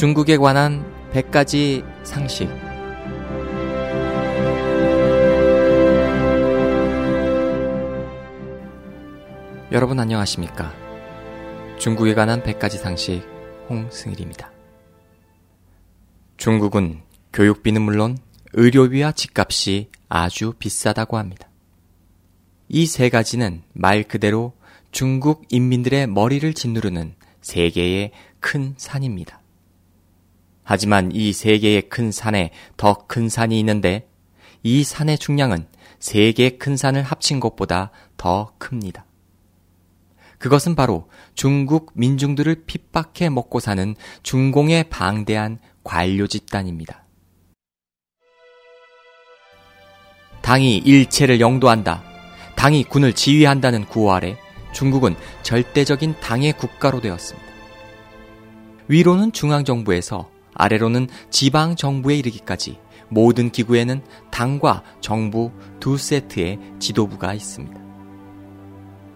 중국에 관한 100가지 상식. 여러분 안녕하십니까? 중국에 관한 100가지 상식 홍승일입니다. 중국은 교육비는 물론 의료비와 집값이 아주 비싸다고 합니다. 이 세 가지는 말 그대로 중국 인민들의 머리를 짓누르는 세계의 큰 산입니다. 하지만 이 세 개의 큰 산에 더 큰 산이 있는데 이 산의 중량은 세 개의 큰 산을 합친 것보다 더 큽니다. 그것은 바로 중국 민중들을 핍박해 먹고 사는 중공의 방대한 관료 집단입니다. 당이 일체를 영도한다. 당이 군을 지휘한다는 구호 아래 중국은 절대적인 당의 국가로 되었습니다. 위로는 중앙정부에서 아래로는 지방 정부에 이르기까지 모든 기구에는 당과 정부 두 세트의 지도부가 있습니다.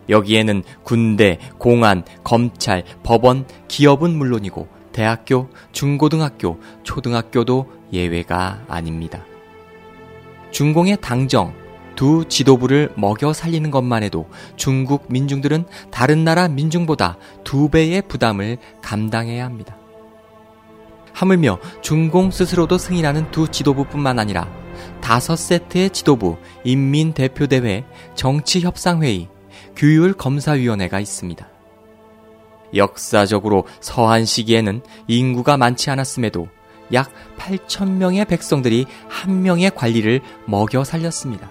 여기에는 군대, 공안, 검찰, 법원, 기업은 물론이고 대학교, 중고등학교, 초등학교도 예외가 아닙니다. 중공의 당정, 두 지도부를 먹여 살리는 것만 해도 중국 민중들은 다른 나라 민중보다 두 배의 부담을 감당해야 합니다. 하물며 중공 스스로도 승인하는 두 지도부뿐만 아니라 다섯 세트의 지도부, 인민대표대회, 정치협상회의, 규율검사위원회가 있습니다. 역사적으로 서한 시기에는 인구가 많지 않았음에도 약 8천명의 백성들이 한 명의 관리를 먹여 살렸습니다.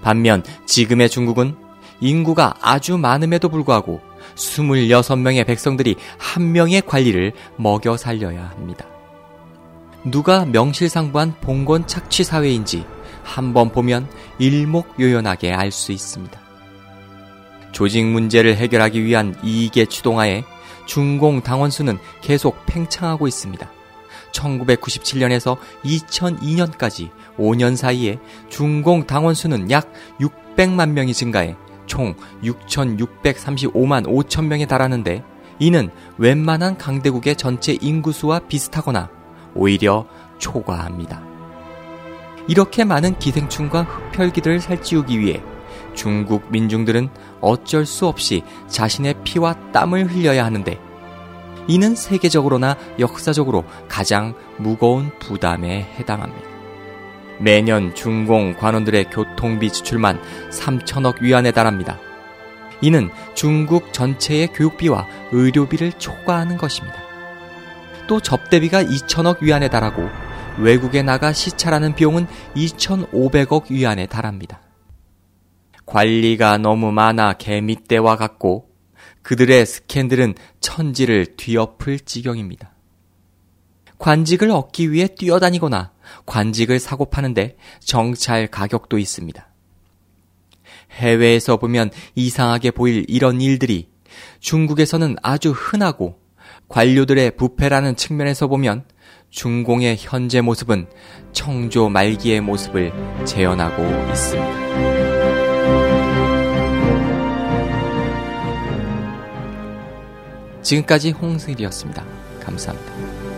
반면 지금의 중국은 인구가 아주 많음에도 불구하고 26명의 백성들이 한 명의 관리를 먹여 살려야 합니다. 누가 명실상부한 봉건 착취 사회인지 한번 보면 일목요연하게 알 수 있습니다. 조직 문제를 해결하기 위한 이익의 추동하에 중공 당원수는 계속 팽창하고 있습니다. 1997년에서 2002년까지 5년 사이에 중공 당원수는 약 600만 명이 증가해 총 6,635만 5천 명에 달하는데 이는 웬만한 강대국의 전체 인구수와 비슷하거나 오히려 초과합니다. 이렇게 많은 기생충과 흡혈귀들을 살찌우기 위해 중국 민중들은 어쩔 수 없이 자신의 피와 땀을 흘려야 하는데 이는 세계적으로나 역사적으로 가장 무거운 부담에 해당합니다. 매년 중공 관원들의 교통비 지출만 3천억 위안에 달합니다. 이는 중국 전체의 교육비와 의료비를 초과하는 것입니다. 또 접대비가 2천억 위안에 달하고 외국에 나가 시찰하는 비용은 2,500억 위안에 달합니다. 관리가 너무 많아 개미떼와 같고 그들의 스캔들은 천지를 뒤엎을 지경입니다. 관직을 얻기 위해 뛰어다니거나 관직을 사고 파는데 정찰 가격도 있습니다. 해외에서 보면 이상하게 보일 이런 일들이 중국에서는 아주 흔하고 관료들의 부패라는 측면에서 보면 중공의 현재 모습은 청조 말기의 모습을 재현하고 있습니다. 지금까지 홍승일이었습니다. 감사합니다.